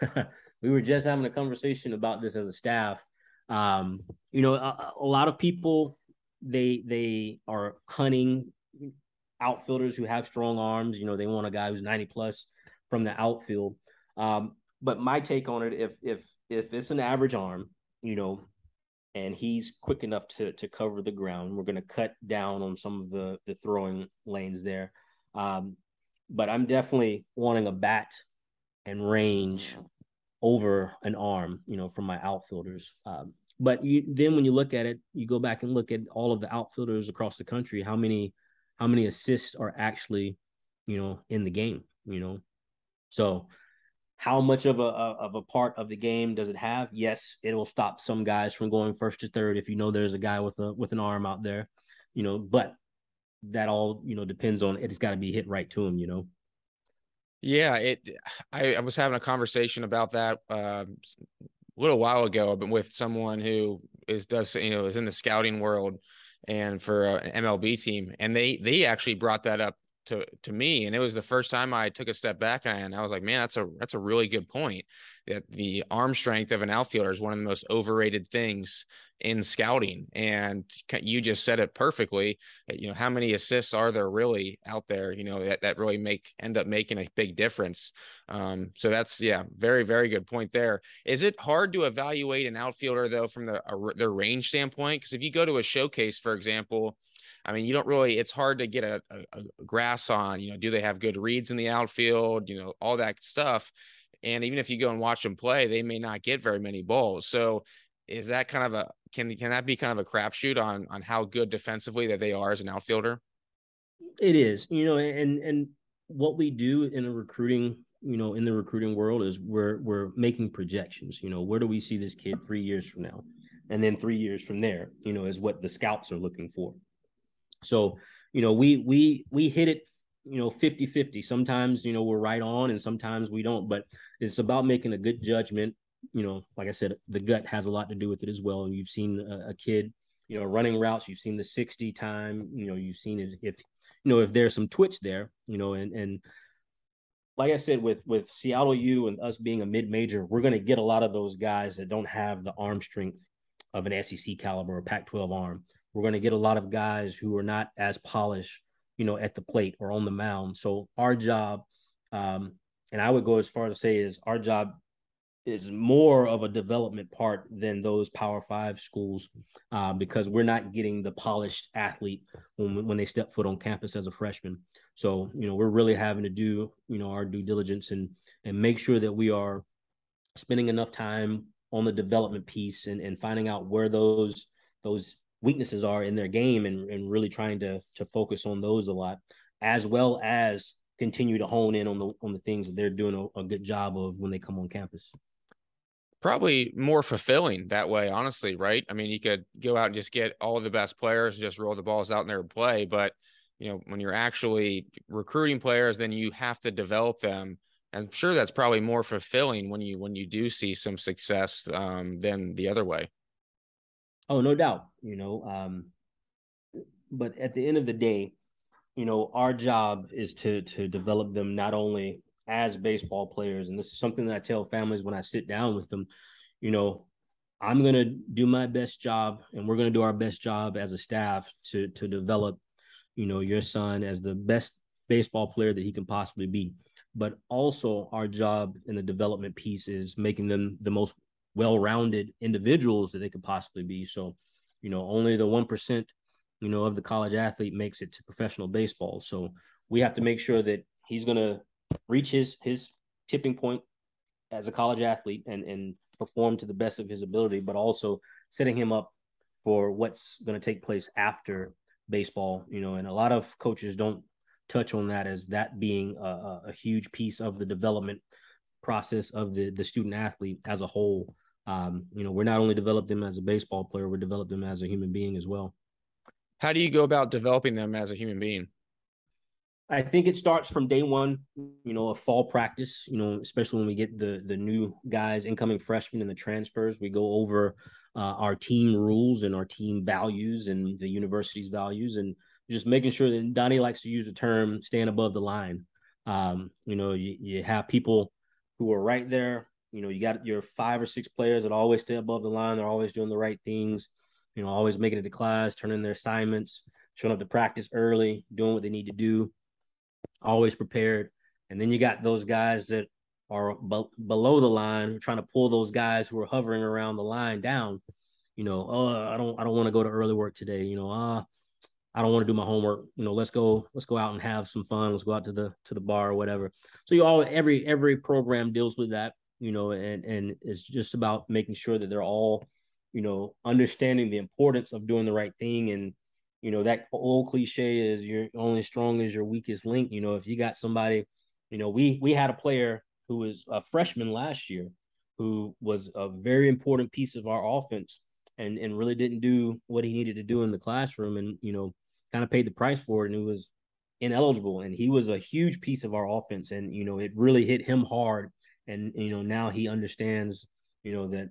we were just having a conversation about this as a staff um, you know, a, a lot of people they they are hunting outfielders who have strong arms. You know, they want a guy who's 90 plus from the outfield. Um, but my take on it, if if if it's an average arm, you know, and he's quick enough to to cover the ground, we're going to cut down on some of the the throwing lanes there. Um, but I'm definitely wanting a bat and range over an arm, you know, from my outfielders. Um, but you, then when you look at it, you go back and look at all of the outfielders across the country. How many, how many assists are actually, you know, in the game? You know, so how much of a of a part of the game does it have? Yes, it will stop some guys from going first to third if you know there's a guy with a with an arm out there, you know. But that all you know depends on it's got to be hit right to him, you know. Yeah, it. I, I was having a conversation about that uh, a little while ago, but with someone who is does you know is in the scouting world and for an MLB team, and they they actually brought that up to to me, and it was the first time I took a step back and I was like, man, that's a that's a really good point. That the arm strength of an outfielder is one of the most overrated things in scouting, and you just said it perfectly. You know, how many assists are there really out there? You know, that that really make end up making a big difference. Um, so that's yeah, very very good point there. Is it hard to evaluate an outfielder though from the a, range standpoint? Because if you go to a showcase, for example I mean, you don't really, it's hard to get a, a, a grasp on, you know, do they have good reads in the outfield, you know, all that stuff. And even if you go and watch them play, they may not get very many balls. So is that kind of a, can, can that be kind of a crapshoot on, on how good defensively that they are as an outfielder? It is, you know, and, and what we do in a recruiting you know in the recruiting world is we're we're making projections you know where do we see this kid three years from now and then three years from there you know is what the scouts are looking for so, you know, we we we hit it, you know, 50-50. Sometimes, you know, we're right on and sometimes we don't, but it's about making a good judgment. You know, like I said, the gut has a lot to do with it as well. And you've seen a, a kid, you know, running routes, you've seen the 60 time, you know, you've seen it if you know if there's some twitch there, you know, and and like I said, with with Seattle U and us being a mid major, we're going to get a lot of those guys that don't have the arm strength of an SEC caliber or Pac-12 arm. We're going to get a lot of guys who are not as polished, you know, at the plate or on the mound. So our job, um, and I would go as far as to say is our job is more of a development part than those Power Five schools uh, because we're not getting the polished athlete when when they step foot on campus as a freshman. So you know we're really having to do you know our due diligence and and make sure that we are spending enough time on the development piece and, and finding out where those those weaknesses are in their game and, and really trying to to focus on those a lot, as well as continue to hone in on the on the things that they're doing a, a good job of when they come on campus probably more fulfilling that way, honestly, right? I mean, you could go out and just get all the best players and just roll the balls out in there and play. But, you know, when you're actually recruiting players, then you have to develop them. I'm sure that's probably more fulfilling when you when you do see some success um, than the other way. Oh, no doubt. You know, um, but at the end of the day, you know, our job is to to develop them not only as baseball players, and this is something that I tell families when I sit down with them. You know, I'm gonna do my best job, and we're gonna do our best job as a staff to to develop, you know, your son as the best baseball player that he can possibly be. But also, our job in the development piece is making them the most well-rounded individuals that they could possibly be. So, you know, only the one percent, you know, of the college athlete makes it to professional baseball. So we have to make sure that he's going to reach his his tipping point as a college athlete and and perform to the best of his ability, but also setting him up for what's going to take place after baseball. You know, and a lot of coaches don't touch on that as that being a, a huge piece of the development process of the the student athlete as a whole um, you know, we're not only develop them as a baseball player, we're develop them as a human being as well. How do you go about developing them as a human being? I think it starts from day one, you know, a fall practice, you know, especially when we get the the new guys, incoming freshmen and the transfers, we go over uh, our team rules and our team values and the university's values and just making sure that Donnie likes to use the term "stand above the line." Um, you know, you, you have people who are right there. You know, you got your five or six players that always stay above the line. They're always doing the right things. You know, always making it to class, turning their assignments, showing up to practice early, doing what they need to do, always prepared. And then you got those guys that are be- below the line, trying to pull those guys who are hovering around the line down. You know, oh, I don't, I don't want to go to early work today. You know, ah, uh, I don't want to do my homework. You know, let's go, let's go out and have some fun. Let's go out to the to the bar or whatever. So you all every every program deals with that. You know, and and it's just about making sure that they're all, you know, understanding the importance of doing the right thing. And you know that old cliche is you're only strong as your weakest link. You know if you got somebody you know we we had a player who was a freshman last year, who was a very important piece of our offense and and really didn't do what he needed to do in the classroom and you know kind of paid the price for it and he was ineligible. And he was a huge piece of our offense and you know it really hit him hard and you know now he understands you know that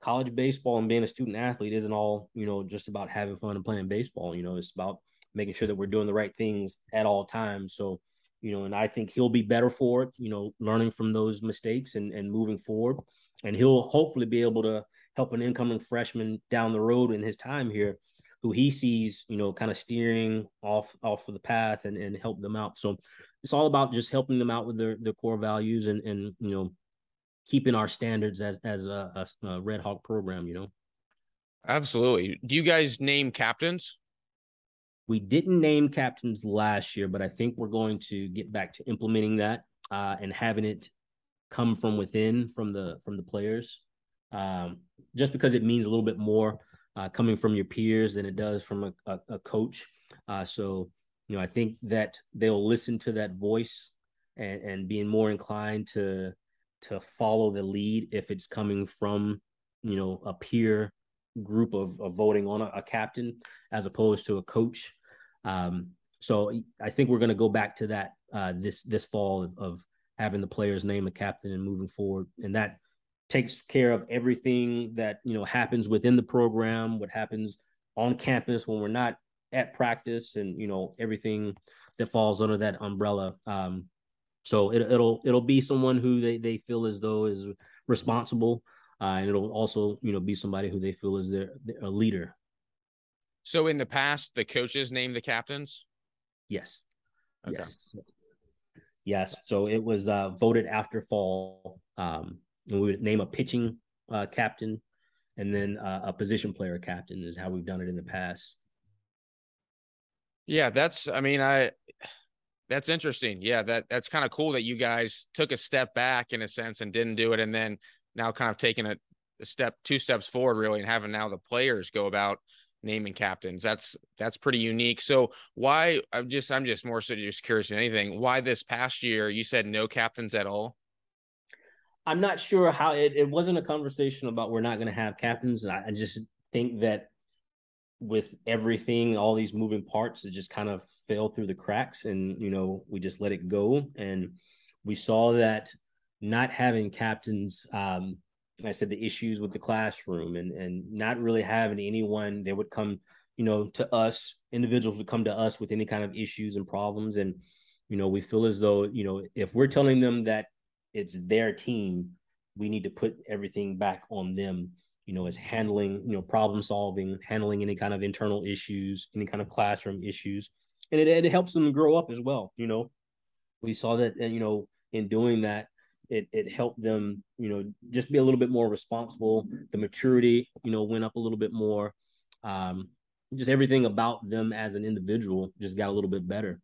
college baseball and being a student athlete isn't all you know just about having fun and playing baseball you know it's about making sure that we're doing the right things at all times so you know, and I think he'll be better for it, you know, learning from those mistakes and, and moving forward. And he'll hopefully be able to help an incoming freshman down the road in his time here who he sees, you know, kind of steering off off of the path and, and help them out. So it's all about just helping them out with their, their core values and, and, you know, keeping our standards as, as a, a, a Red Hawk program, you know? Absolutely. Do you guys name captains? We didn't name captains last year, but I think we're going to get back to implementing that uh, and having it come from within from the from the players. Um, just because it means a little bit more uh, coming from your peers than it does from a, a, a coach. Uh, so you know, I think that they'll listen to that voice and and being more inclined to to follow the lead if it's coming from you know a peer group of, of voting on a, a, captain as opposed to a coach. Um, so I think we're going to go back to that uh, this this fall of, of, having the players name a captain and moving forward, and that takes care of everything that you know happens within the program, what happens on campus when we're not at practice, and you know everything that falls under that umbrella. Um, so it, it'll it'll be someone who they they feel as though is responsible uh, and it'll also you know be somebody who they feel is their, a leader. So in the past, the coaches name the captains. Yes. Okay. Yes. Yes. So it was uh, voted after fall, um, and we would name a pitching uh, captain, and then uh, a position player captain is how we've done it in the past. Yeah, that's. I mean, I. That's interesting. Yeah, that that's kind of cool that you guys took a step back in a sense and didn't do it, and then now kind of taking a, a step, two steps forward, really, and having now the players go about naming captains. That's that's pretty unique. So why? I'm just I'm just more so just curious than anything. Why this past year you said no captains at all? I'm not sure how it, it wasn't a conversation about we're not going to have captains. I, I just think that with everything, all these moving parts, it just kind of fell through the cracks, and you know we just let it go. And we saw that not having captains um, I said the issues with the classroom and and not really having anyone that would come, you know, to us, individuals would come to us with any kind of issues and problems. And, you know, we feel as though, you know, if we're telling them that it's their team, we need to put everything back on them, you know, as handling, you know, problem solving, handling any kind of internal issues, any kind of classroom issues. And it, it helps them grow up as well, you know. We saw that, you know, in doing that, it it helped them, you know, just be a little bit more responsible. The maturity, you know, went up a little bit more. Um, just everything about them as an individual just got a little bit better.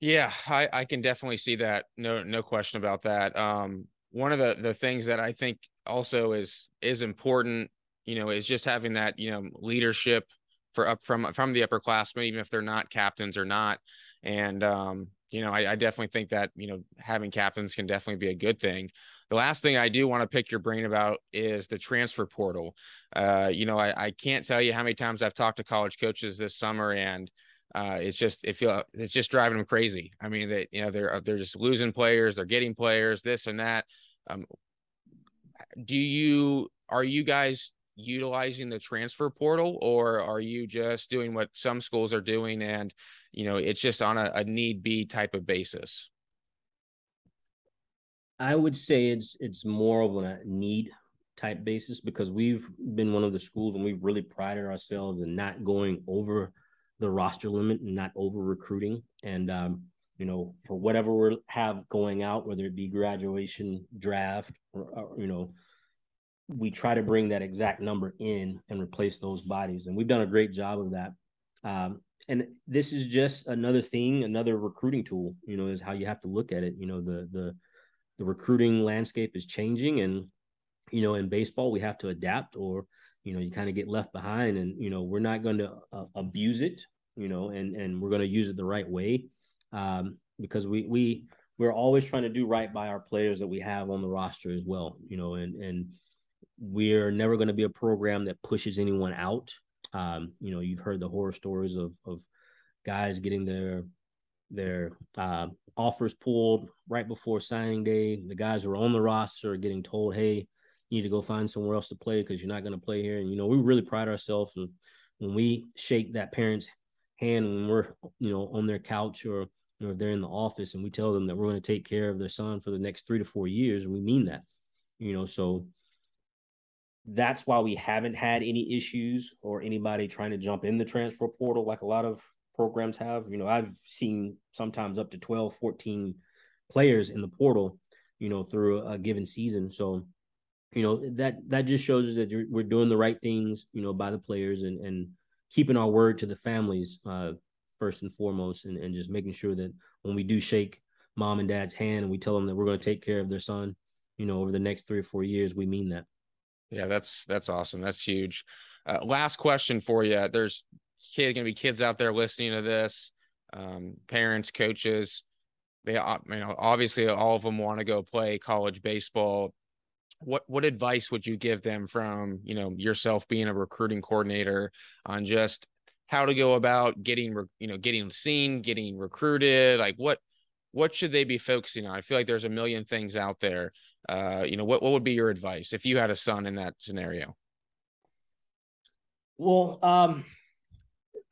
Yeah, I, I can definitely see that. No, no question about that. Um, one of the the things that I think also is is important, you know, is just having that, you know, leadership for up from from the upperclassmen, even if they're not captains or not. And um, you know, I, I, definitely think that, you know, having captains can definitely be a good thing. The last thing I do want to pick your brain about is the transfer portal. Uh, you know, I, I can't tell you how many times I've talked to college coaches this summer and uh, it's just it feel it's just driving them crazy. I mean, they you know they're they're just losing players, they're getting players, this and that. Um, do you are you guys utilizing the transfer portal or are you just doing what some schools are doing and you know it's just on a, a need be type of basis? I would say it's it's more of a need type basis because we've been one of the schools and we've really prided ourselves in not going over the roster limit and not over recruiting. And um, you know for whatever we have going out whether it be graduation draft or, or you know we try to bring that exact number in and replace those bodies. And we've done a great job of that. Um, and this is just another thing, another recruiting tool, you know, is how you have to look at it. You know, the, the, the recruiting landscape is changing and, you know, in baseball, we have to adapt or, you know, you kind of get left behind and, you know, we're not going to uh, abuse it, you know, and, and we're going to use it the right way. Um, because we, we, we're always trying to do right by our players that we have on the roster as well, you know, and, and, we're never going to be a program that pushes anyone out. Um, you know, you've heard the horror stories of of guys getting their their uh, offers pulled right before signing day. The guys who are on the roster are getting told, "Hey, you need to go find somewhere else to play because you're not going to play here." And you know, we really pride ourselves when we shake that parent's hand when we're you know on their couch or you know if they're in the office and we tell them that we're going to take care of their son for the next three to four years, we mean that. You know, so that's why we haven't had any issues or anybody trying to jump in the transfer portal like a lot of programs have. You know, I've seen sometimes up to 12, 14 players in the portal, you know, through a given season. So, you know, that that just shows us that we're doing the right things, you know, by the players and and keeping our word to the families uh, first and foremost, and, and just making sure that when we do shake mom and dad's hand and we tell them that we're going to take care of their son, you know, over the next three or four years, we mean that. Yeah, that's that's awesome. That's huge. Uh, last question for you. There's kid gonna be kids out there listening to this, um, parents, coaches. They, you know, obviously all of them want to go play college baseball. What what advice would you give them from you know yourself being a recruiting coordinator on just how to go about getting you know getting seen, getting recruited? Like what what should they be focusing on? I feel like there's a million things out there uh, you know, what, what would be your advice if you had a son in that scenario? Well, um,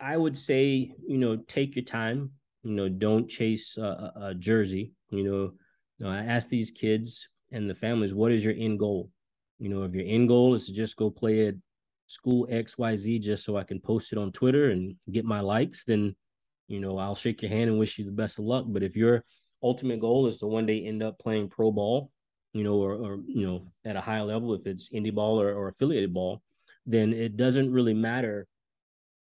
I would say, you know, take your time, you know, don't chase a, a jersey, you know, you know, I ask these kids and the families, what is your end goal? You know, if your end goal is to just go play at school XYZ just so I can post it on Twitter and get my likes, then, you know, I'll shake your hand and wish you the best of luck. But if your ultimate goal is to one day end up playing pro ball you know, or, or you know, at a high level, if it's indie ball or, or affiliated ball, then it doesn't really matter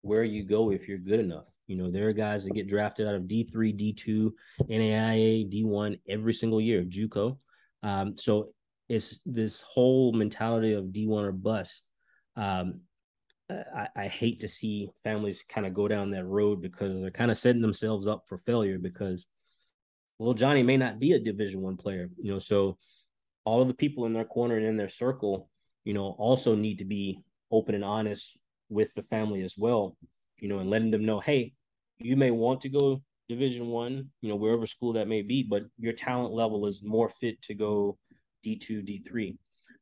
where you go if you're good enough. You know, there are guys that get drafted out of D3, D2, NAIA, D1 every single year, JUCO. Um, so it's this whole mentality of D1 or bust. Um, I, I, hate to see families kind of go down that road because they're kind of setting themselves up for failure because, well, Johnny may not be a Division One player, you know. So all of the people in their corner and in their circle, you know, also need to be open and honest with the family as well, you know, and letting them know, hey, you may want to go division one, you know, wherever school that may be, but your talent level is more fit to go D2, D3.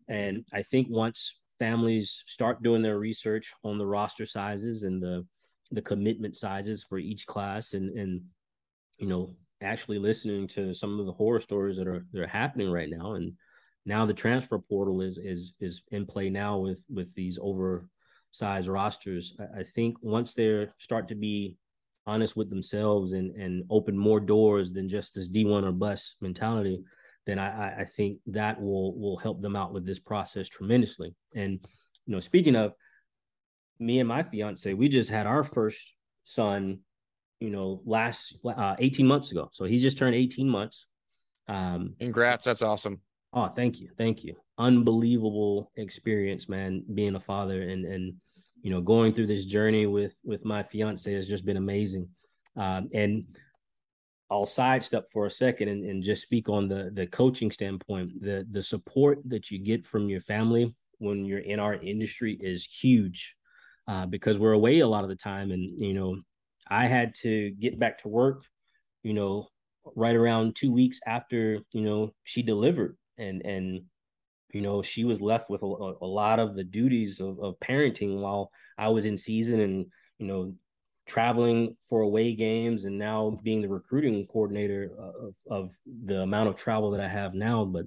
And I think once families start doing their research on the roster sizes and the the commitment sizes for each class and and you know actually listening to some of the horror stories that are that are happening right now and now the transfer portal is is is in play now with with these oversized rosters. I, think once they start to be honest with themselves and and open more doors than just this D1 or bus mentality, then I, I think that will will help them out with this process tremendously. And you know, speaking of me and my fiance, we just had our first son, you know, last uh, 18 months ago. So he's just turned 18 months. Um, Congrats, that's awesome. Oh, thank you, thank you. Unbelievable experience, man. Being a father and and you know going through this journey with with my fiance has just been amazing. Um, and I'll sidestep for a second and, and just speak on the the coaching standpoint. The the support that you get from your family when you're in our industry is huge uh, because we're away a lot of the time, and you know, I had to get back to work, you know, right around two weeks after you know she delivered, and and you know she was left with a, a lot of the duties of, of parenting while I was in season and you know traveling for away games and now being the recruiting coordinator of, of the amount of travel that I have now. But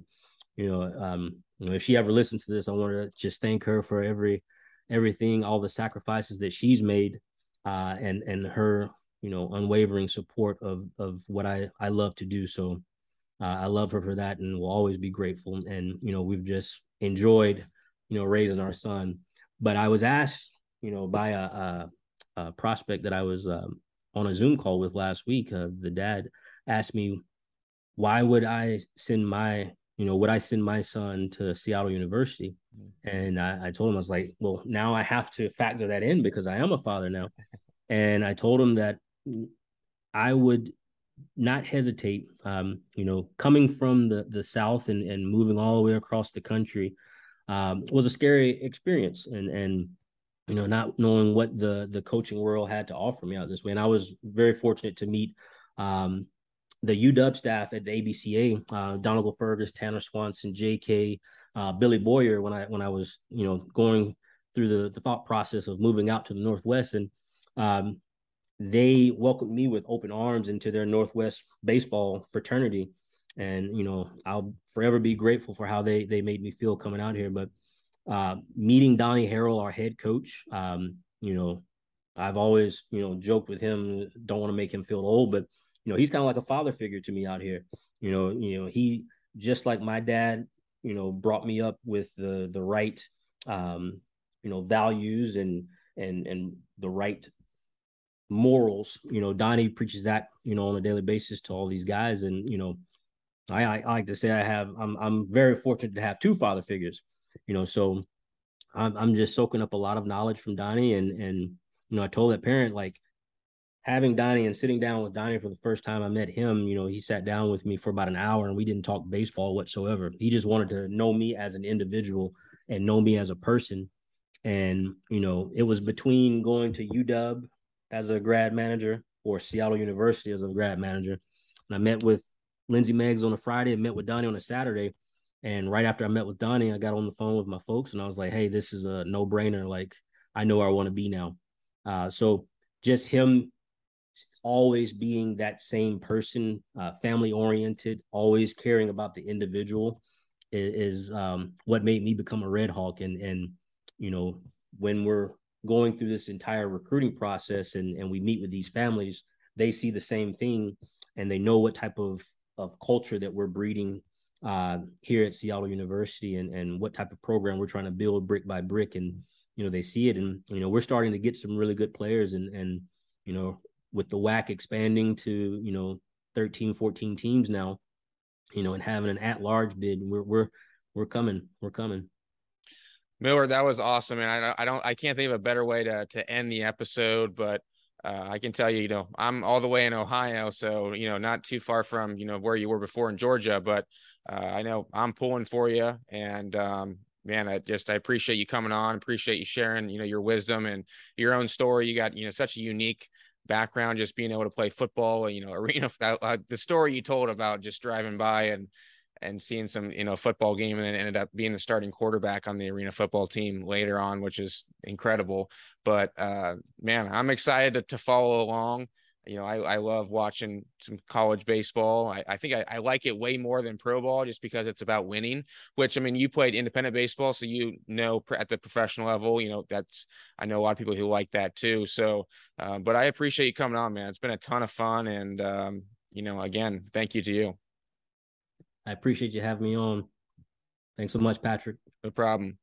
you know, um, you know, if she ever listens to this, I want to just thank her for every everything, all the sacrifices that she's made, uh, and and her you know unwavering support of of what I I love to do. So uh, I love her for that, and will always be grateful. And you know, we've just enjoyed you know raising our son. But I was asked, you know, by a, a uh, prospect that I was um, on a Zoom call with last week, uh, the dad asked me, why would I send my, you know, would I send my son to Seattle University? Mm-hmm. And I, I told him, I was like, well, now I have to factor that in because I am a father now. and I told him that I would not hesitate, um, you know, coming from the, the South and, and moving all the way across the country um, was a scary experience. And, and, you know, not knowing what the the coaching world had to offer me out this way. And I was very fortunate to meet um, the UW staff at the ABCA, uh, Donegal Fergus, Tanner Swanson, J.K., uh, Billy Boyer, when I when I was you know going through the the thought process of moving out to the Northwest, and um, they welcomed me with open arms into their Northwest baseball fraternity. And you know, I'll forever be grateful for how they they made me feel coming out here. But uh, meeting Donnie Harrel, our head coach, um, you know, I've always, you know, joked with him, don't want to make him feel old, but you know, he's kind of like a father figure to me out here. You know, you know, he just like my dad, you know, brought me up with the the right um, you know, values and and and the right morals. You know, Donnie preaches that, you know, on a daily basis to all these guys. And, you know, I, I, I like to say I have I'm I'm very fortunate to have two father figures you know, so I'm I'm just soaking up a lot of knowledge from Donnie, and and you know, I told that parent like having Donnie and sitting down with Donnie for the first time I met him, you know, he sat down with me for about an hour and we didn't talk baseball whatsoever. He just wanted to know me as an individual and know me as a person. And, you know, it was between going to UW as a grad manager or Seattle University as a grad manager. And I met with Lindsay Meggs on a Friday and met with Donnie on a Saturday. And right after I met with Donnie, I got on the phone with my folks and I was like, hey, this is a no brainer. Like, I know where I want to be now. Uh, so just him always being that same person, uh, family oriented, always caring about the individual is, is um, what made me become a Red Hawk. And, and, you know, when we're going through this entire recruiting process and, and we meet with these families, they see the same thing and they know what type of, of culture that we're breeding uh, here at Seattle University and, and what type of program we're trying to build brick by brick. And, you know, they see it and, you know, we're starting to get some really good players and, and, you know, with the WAC expanding to, you know, 13, 14 teams now, you know, and having an at large bid, we're, we're, we're coming, we're coming. Miller, that was awesome. And I, I don't, I can't think of a better way to, to end the episode, but uh, I can tell you, you know, I'm all the way in Ohio, so you know, not too far from you know where you were before in Georgia, but I know I'm pulling for you, and um, man, I just I appreciate you coming on. Appreciate you sharing, you know, your wisdom and your own story. You got you know such a unique background, just being able to play football. And, You know, arena. Uh, the story you told about just driving by and and seeing some you know football game and then ended up being the starting quarterback on the arena football team later on which is incredible but uh man i'm excited to, to follow along you know, I, I love watching some college baseball. I, I think I, I like it way more than pro ball just because it's about winning, which I mean, you played independent baseball, so you know at the professional level, you know, that's I know a lot of people who like that too. So, uh, but I appreciate you coming on, man. It's been a ton of fun. And, um, you know, again, thank you to you. I appreciate you having me on. Thanks so much, Patrick. No problem.